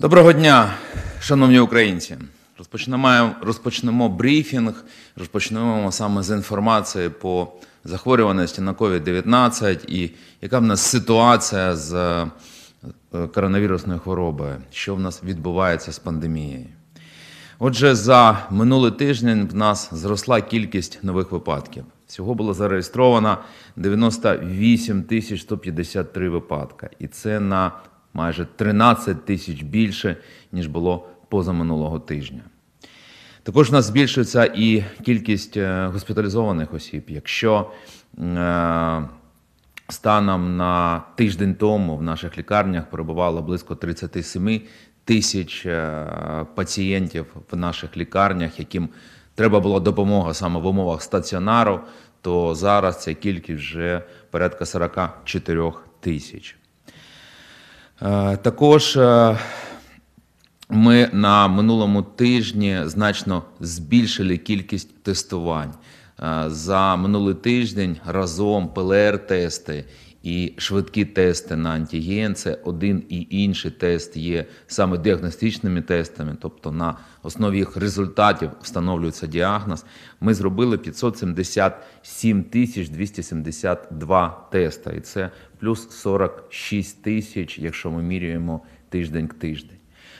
Доброго дня, шановні українці. Розпочнемо, розпочнемо брифінг, розпочнемо саме з інформації по захворюваності на COVID-19 і яка в нас ситуація з е, коронавірусною хворобою, що в нас відбувається з пандемією. Отже, за минулий тиждень в нас зросла кількість нових випадків. Всього було зареєстровано 98 тисяч 153 випадка, і це на майже 13 тисяч більше, ніж було позаминулого тижня. Також у нас збільшується і кількість е, госпіталізованих осіб. Якщо е, станом на тиждень тому в наших лікарнях перебувало близько 37 тисяч е, пацієнтів в наших лікарнях, яким треба була допомога саме в умовах стаціонару, то зараз ця кількість вже порядка 44 тисяч. Е, Також е, ми на минулому тижні значно збільшили кількість тестувань. Е, За минулий тиждень разом ПЛР-тести і швидкі тести на антиген, це один і інший тест є саме діагностичними тестами, тобто на основі їх результатів встановлюється діагноз. Ми зробили 577 тисяч 272 теста, і це плюс 46 тисяч, якщо ми міряємо тиждень к тиждень.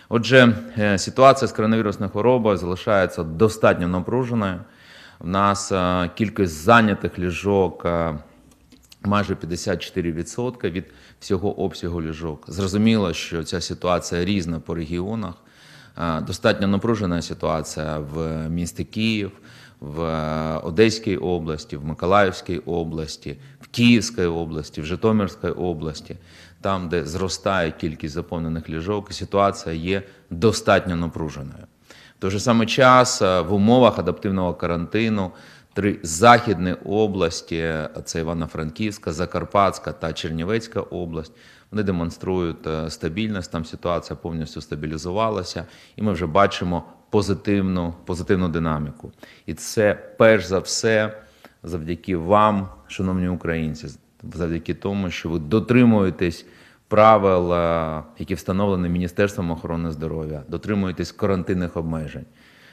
Отже, е, ситуація з коронавірусною хворобою залишається достатньо напруженою. В нас е, кількість зайнятих ліжок е, майже 54% від всього обсягу ліжок. Зрозуміло, що ця ситуація різна по регіонах. Достатньо напружена ситуація в місті Київ, в е, Одеській області, в Миколаївській області, в Київській області, в Житомирській області, там, де зростає кількість заповнених ліжок, ситуація є достатньо напруженою. В той же самий час е, в умовах адаптивного карантину три західні області це Івано-Франківська, Закарпатська та Чернівецька область. Вони демонструють е, стабільність. Там ситуація повністю стабілізувалася, і ми вже бачимо позитивну, позитивну динаміку. І це перш за все завдяки вам, шановні українці, завдяки тому, що ви дотримуєтесь правил, е, які встановлені Міністерством охорони здоров'я, дотримуєтесь карантинних обмежень.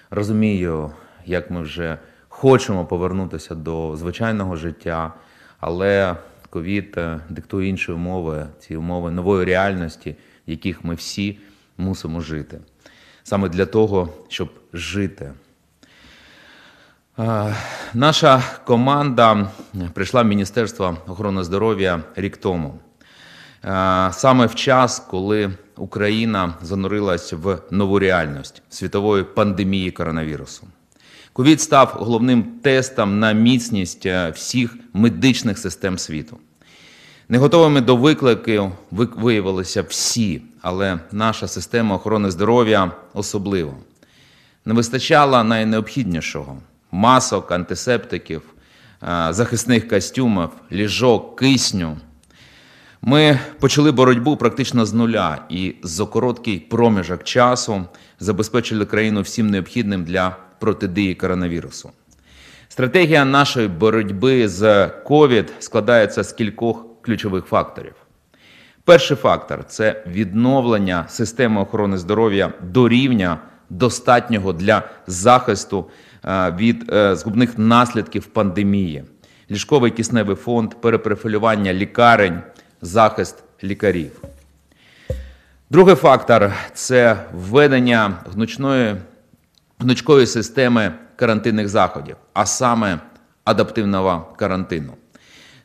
Розумію, як ми вже хочемо повернутися до звичайного життя, але ковід е, диктує інші умови, ці умови нової реальності, в яких ми всі мусимо жити. Саме для того, щоб жити. Е, Наша команда прийшла в Міністерство охорони здоров'я рік тому. Е, Саме в час, коли Україна занурилась в нову реальність світової пандемії коронавірусу. Ковід став головним тестом на міцність е, всіх медичних систем світу. Не готовими до викликів виявилися всі, але наша система охорони здоров'я особливо. Не вистачало найнеобхіднішого масок, антисептиків, е, захисних костюмів, ліжок, кисню. Ми почали боротьбу практично з нуля і за короткий проміжок часу забезпечили країну всім необхідним для протидії коронавірусу. Стратегія нашої боротьби з COVID складається з кількох ключових факторів. Перший фактор це відновлення системи охорони здоров'я до рівня достатнього для захисту е, від е, згубних наслідків пандемії, ліжковий кисневий фонд, перепрофілювання лікарень, захист лікарів. Другий фактор це введення гнучної, гнучкої системи карантинних заходів, а саме адаптивного карантину.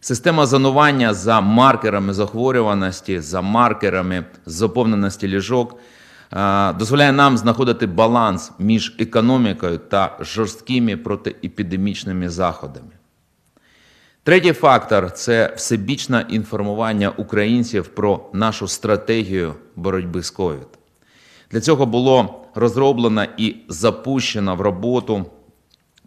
Система зонування за маркерами захворюваності, за маркерами заповненості ліжок е, дозволяє нам знаходити баланс між економікою та жорсткими протиепідемічними заходами. Третій фактор це всебічне інформування українців про нашу стратегію боротьби з ковід. Для цього було розроблено і запущено в роботу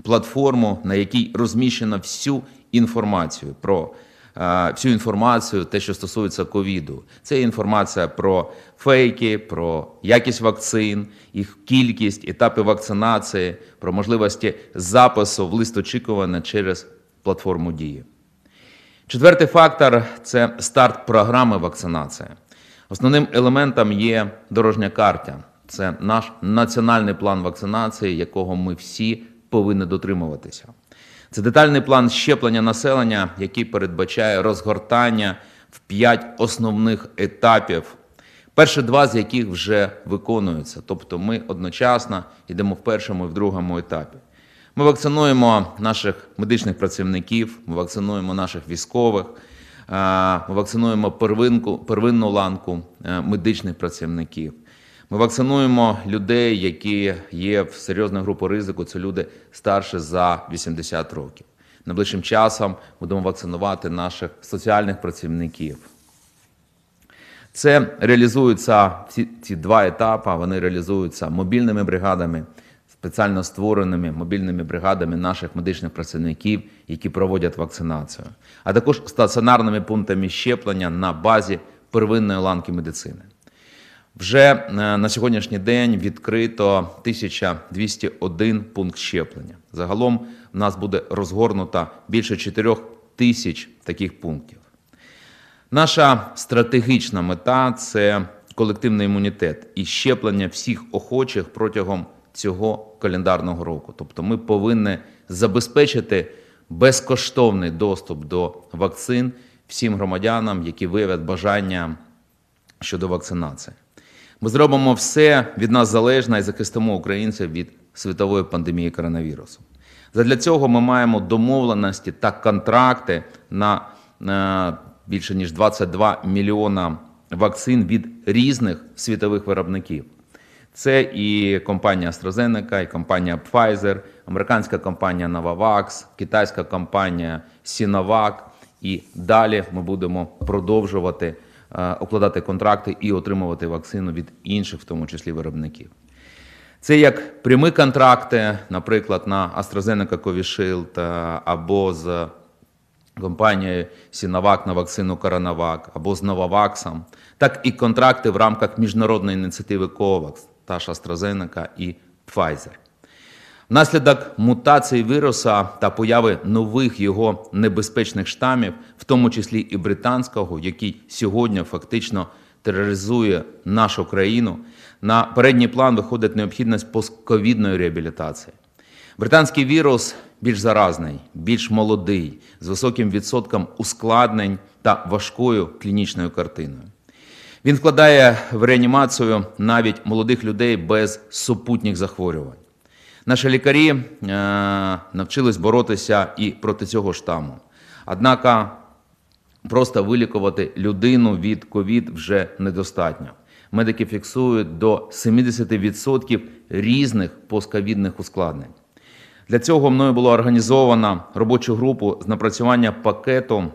платформу, на якій розміщено всю інформацію про е, всю інформацію, те, що стосується ковіду. Це інформація про фейки, про якість вакцин, їх кількість, етапи вакцинації, про можливості запису в лист очікування через платформу Дії. Четвертий фактор це старт програми вакцинації. Основним елементом є дорожня карта. Це наш національний план вакцинації, якого ми всі повинні дотримуватися. Це детальний план щеплення населення, який передбачає розгортання в п'ять основних етапів, перші два з яких вже виконуються. Тобто ми одночасно йдемо в першому і в другому етапі. Ми вакцинуємо наших медичних працівників, ми вакцинуємо наших військових, ми вакцинуємо первинку, первинну ланку е, медичних працівників. Ми вакцинуємо людей, які є в серйозну групу ризику. Це люди старше за 80 років. Найближчим часом будемо вакцинувати наших соціальних працівників. Це реалізуються ці, ці два етапи. Вони реалізуються мобільними бригадами, спеціально створеними мобільними бригадами наших медичних працівників, які проводять вакцинацію, а також стаціонарними пунктами щеплення на базі первинної ланки медицини. Вже е, на сьогоднішній день відкрито 1201 пункт щеплення. Загалом в нас буде розгорнуто більше 4 тисяч таких пунктів. Наша стратегічна мета це колективний імунітет і щеплення всіх охочих протягом цього календарного року. Тобто ми повинні забезпечити безкоштовний доступ до вакцин всім громадянам, які виявлять бажання щодо вакцинації. Ми зробимо все від нас залежне і захистимо українців від світової пандемії коронавірусу. Задля цього ми маємо домовленості та контракти на, на більше ніж 22 мільйона вакцин від різних світових виробників. Це і компанія AstraZeneca, і компанія Pfizer, американська компанія Novavax, китайська компанія Sinovac. І далі ми будемо продовжувати е, укладати контракти і отримувати вакцину від інших, в тому числі виробників. Це як прямі контракти, наприклад, на AstraZeneca Covishield е, або з компанією Sinovac на вакцину CoronaVac, або з Novavax, так і контракти в рамках міжнародної ініціативи COVAX, та ж AstraZeneca і Pfizer. Внаслідок мутації віруса та появи нових його небезпечних штамів, в тому числі і британського, який сьогодні фактично тероризує нашу країну, на передній план виходить необхідність постковідної реабілітації. Британський вірус більш заразний, більш молодий, з високим відсотком ускладнень та важкою клінічною картиною. Він вкладає в реанімацію навіть молодих людей без супутніх захворювань. Наші лікарі е, навчились боротися і проти цього штаму. Однак просто вилікувати людину від ковід вже недостатньо. Медики фіксують до 70% різних постковідних ускладнень. Для цього мною було організовано робочу групу з напрацювання пакету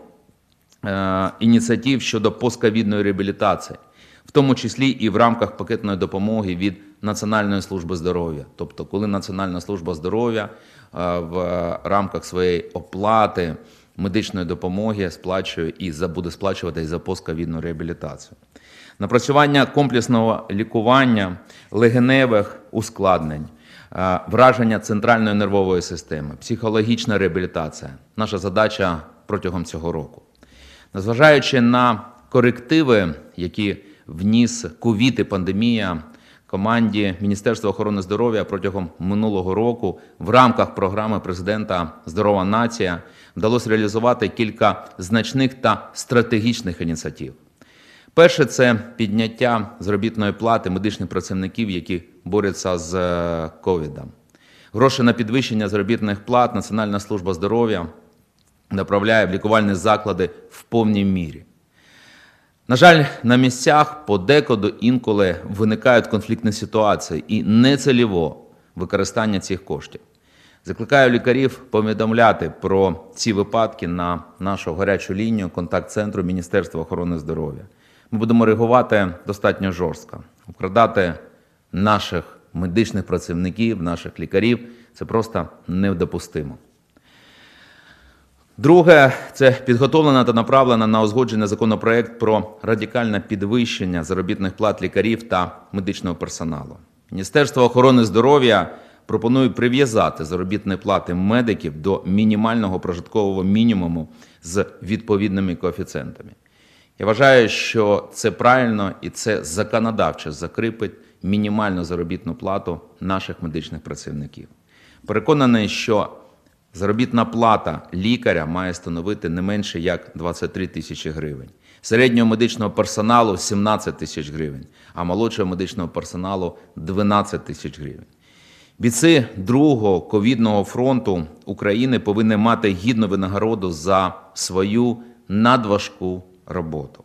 е, ініціатив щодо постковідної реабілітації, в тому числі і в рамках пакетної допомоги від Національної служби здоров'я. Тобто, коли Національна служба здоров'я е, в рамках своєї оплати медичної допомоги сплачує і буде сплачувати і за постковідну реабілітацію. Напрацювання комплексного лікування легеневих ускладнень, е, враження центральної нервової системи, психологічна реабілітація наша задача протягом цього року. Незважаючи на корективи, які вніс ковід і пандемія команді Міністерства охорони здоров'я протягом минулого року в рамках програми президента Здорова нація вдалося реалізувати кілька значних та стратегічних ініціатив. Перше це підняття заробітної плати медичних працівників, які борються з е, ковідом. Гроші на підвищення заробітних плат Національна служба здоров'я направляє в лікувальні заклади в повній мірі. На жаль, на місцях подекуди інколи виникають конфліктні ситуації і нецільово використання цих коштів. Закликаю лікарів повідомляти про ці випадки на нашу гарячу лінію контакт-центру Міністерства охорони здоров'я. Ми будемо реагувати достатньо жорстко. Вкрадати наших медичних працівників, наших лікарів це просто недопустимо. Друге, це підготовлена та направлена на узгодження законопроект про радикальне підвищення заробітних плат лікарів та медичного персоналу. Міністерство охорони здоров'я пропонує прив'язати заробітні плати медиків до мінімального прожиткового мінімуму з відповідними коефіцієнтами. Я вважаю, що це правильно і це законодавчо закріпить мінімальну заробітну плату наших медичних працівників. Переконаний, що заробітна плата лікаря має становити не менше як 23 тисячі гривень. Середнього медичного персоналу 17 тисяч гривень, а молодшого медичного персоналу 12 тисяч гривень. Бійці другого ковідного фронту України повинні мати гідну винагороду за свою надважку роботу.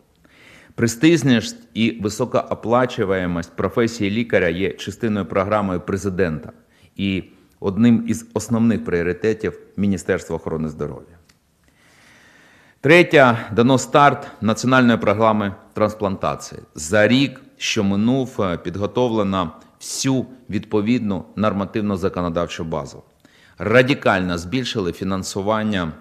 Престижність і висока оплачуваємость професії лікаря є частиною програми президента і одним із основних пріоритетів Міністерства охорони здоров'я. Третє, дано старт національної програми трансплантації. За рік, що минув, е, підготовлено всю відповідну нормативну законодавчу базу. Радикально збільшили фінансування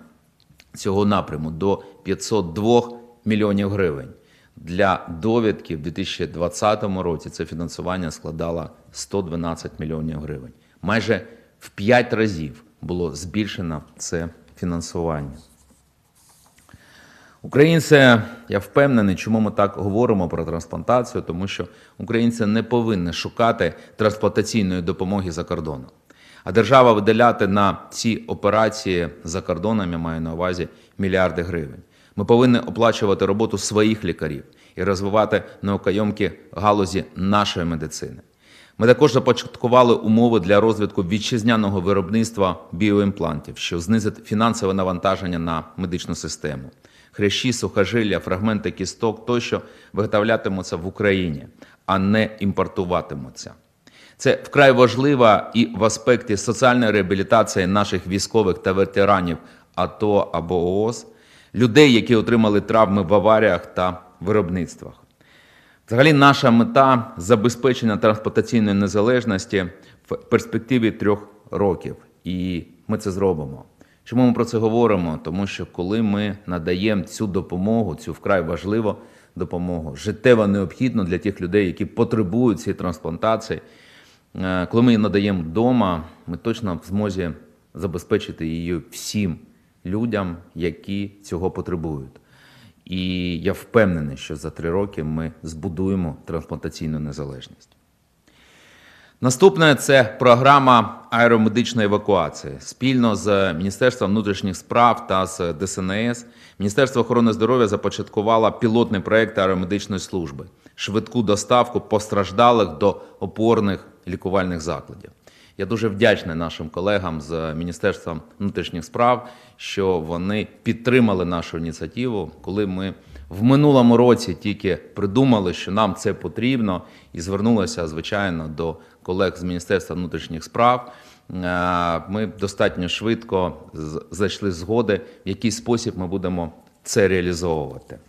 цього напряму до 502 мільйонів гривень. Для довідки в 2020 році це фінансування складало 112 мільйонів гривень. Майже в 5 разів було збільшено це фінансування. Українці, я впевнений, чому ми так говоримо про трансплантацію, тому що українці не повинні шукати трансплантаційної допомоги за кордоном. А держава виділяти на ці операції за кордоном, я маю на увазі мільярди гривень. Ми повинні оплачувати роботу своїх лікарів і розвивати наукойомкі галузі нашої медицини. Ми також започаткували умови для розвитку вітчизняного виробництва біоімплантів, що знизить фінансове навантаження на медичну систему. Хрящі, сухожилля, фрагменти кісток тощо виготовлятимуться в Україні, а не імпортуватимуться. Це вкрай важливо і в аспекті соціальної реабілітації наших військових та ветеранів АТО або ООС, людей, які отримали травми в аваріях та виробництвах. Взагалі, наша мета забезпечення трансплантаційної незалежності в перспективі трьох років, і ми це зробимо. Чому ми про це говоримо? Тому що коли ми надаємо цю допомогу, цю вкрай важливу допомогу, життєво необхідну для тих людей, які потребують цієї трансплантації, е, коли ми її надаємо вдома, ми точно в змозі забезпечити її всім людям, які цього потребують. І я впевнений, що за три роки ми збудуємо трансплантаційну незалежність. Наступне це програма аеромедичної евакуації. Спільно з Міністерством внутрішніх справ та з ДСНС Міністерство охорони здоров'я започаткувало пілотний проект аеромедичної служби, швидку доставку постраждалих до опорних лікувальних закладів. Я дуже вдячний нашим колегам з Міністерства внутрішніх справ, що вони підтримали нашу ініціативу, коли ми в минулому році тільки придумали, що нам це потрібно, і звернулися, звичайно, до колег з Міністерства внутрішніх справ. Е, Ми достатньо швидко зайшли згоди, в який спосіб ми будемо це реалізовувати.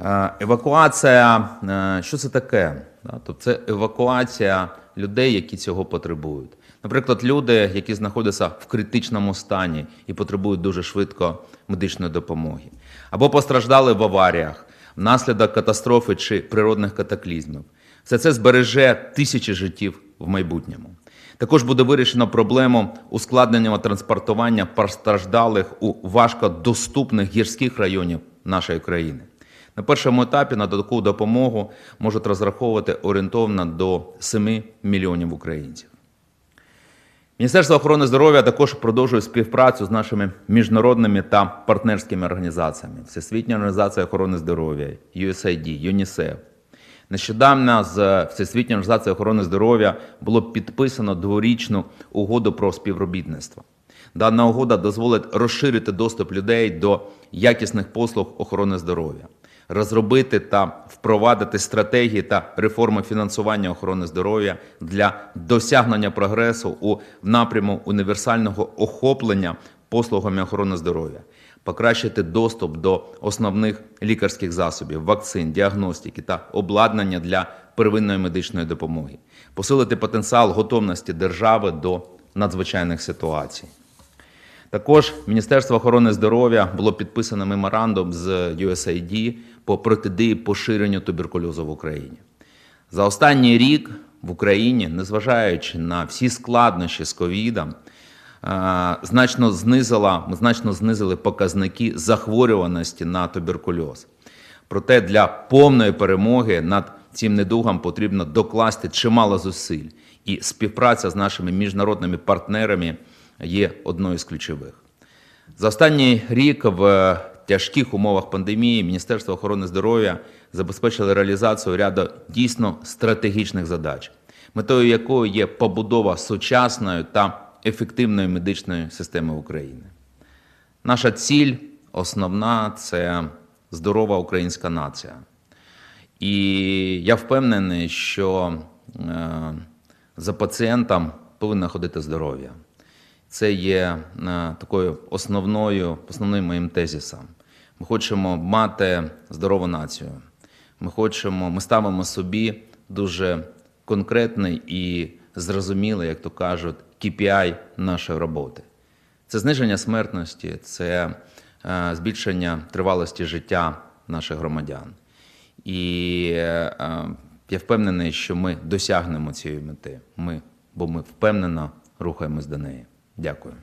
Е, Евакуація, е, що це таке? Тобто це евакуація людей, які цього потребують. Наприклад, люди, які знаходяться в критичному стані і потребують дуже швидко медичної допомоги, або постраждали в аваріях внаслідок катастрофи чи природних катаклізмів. Все це збереже тисячі життів в майбутньому. Також буде вирішено проблему ускладнення транспортування постраждалих у важкодоступних гірських районів нашої країни. На першому етапі на таку допомогу можуть розраховувати орієнтовно до 7 мільйонів українців. Міністерство охорони здоров'я також продовжує співпрацю з нашими міжнародними та партнерськими організаціями: Всесвітня організація охорони здоров'я, USAID, ЮНІСЕФ. Нещодавно з Всесвітньої організації охорони здоров'я було підписано дворічну угоду про співробітництво. Дана угода дозволить розширити доступ людей до якісних послуг охорони здоров'я, розробити та впровадити стратегії та реформи фінансування охорони здоров'я для досягнення прогресу у напряму універсального охоплення послугами охорони здоров'я, покращити доступ до основних лікарських засобів, вакцин, діагностики та обладнання для первинної медичної допомоги, посилити потенціал готовності держави до надзвичайних ситуацій. Також Міністерство охорони здоров'я було підписано меморандум з USAID по протидії поширенню туберкульозу в Україні. За останній рік в Україні, незважаючи на всі складнощі з ковідом, е, значно знизила, ми значно знизили показники захворюваності на туберкульоз. Проте для повної перемоги над цим недугом потрібно докласти чимало зусиль, і співпраця з нашими міжнародними партнерами є одною з ключових. За останній рік в тяжких умовах пандемії Міністерство охорони здоров'я забезпечило реалізацію ряду дійсно стратегічних задач, метою якої є побудова сучасної та ефективної медичної системи України. Наша ціль основна це здорова українська нація. І я впевнений, що е, за пацієнтом повинно ходити здоров'я. Це є е, такою основною, основним моїм тезисом. Ми хочемо мати здорову націю. Ми хочемо, ми ставимо собі дуже конкретний і зрозумілий, як то кажуть, KPI нашої роботи. Це зниження смертності, це е, збільшення тривалості життя наших громадян. І е, я впевнений, що ми досягнемо цієї мети. Ми, бо ми впевнено рухаємось до неї. Дякую.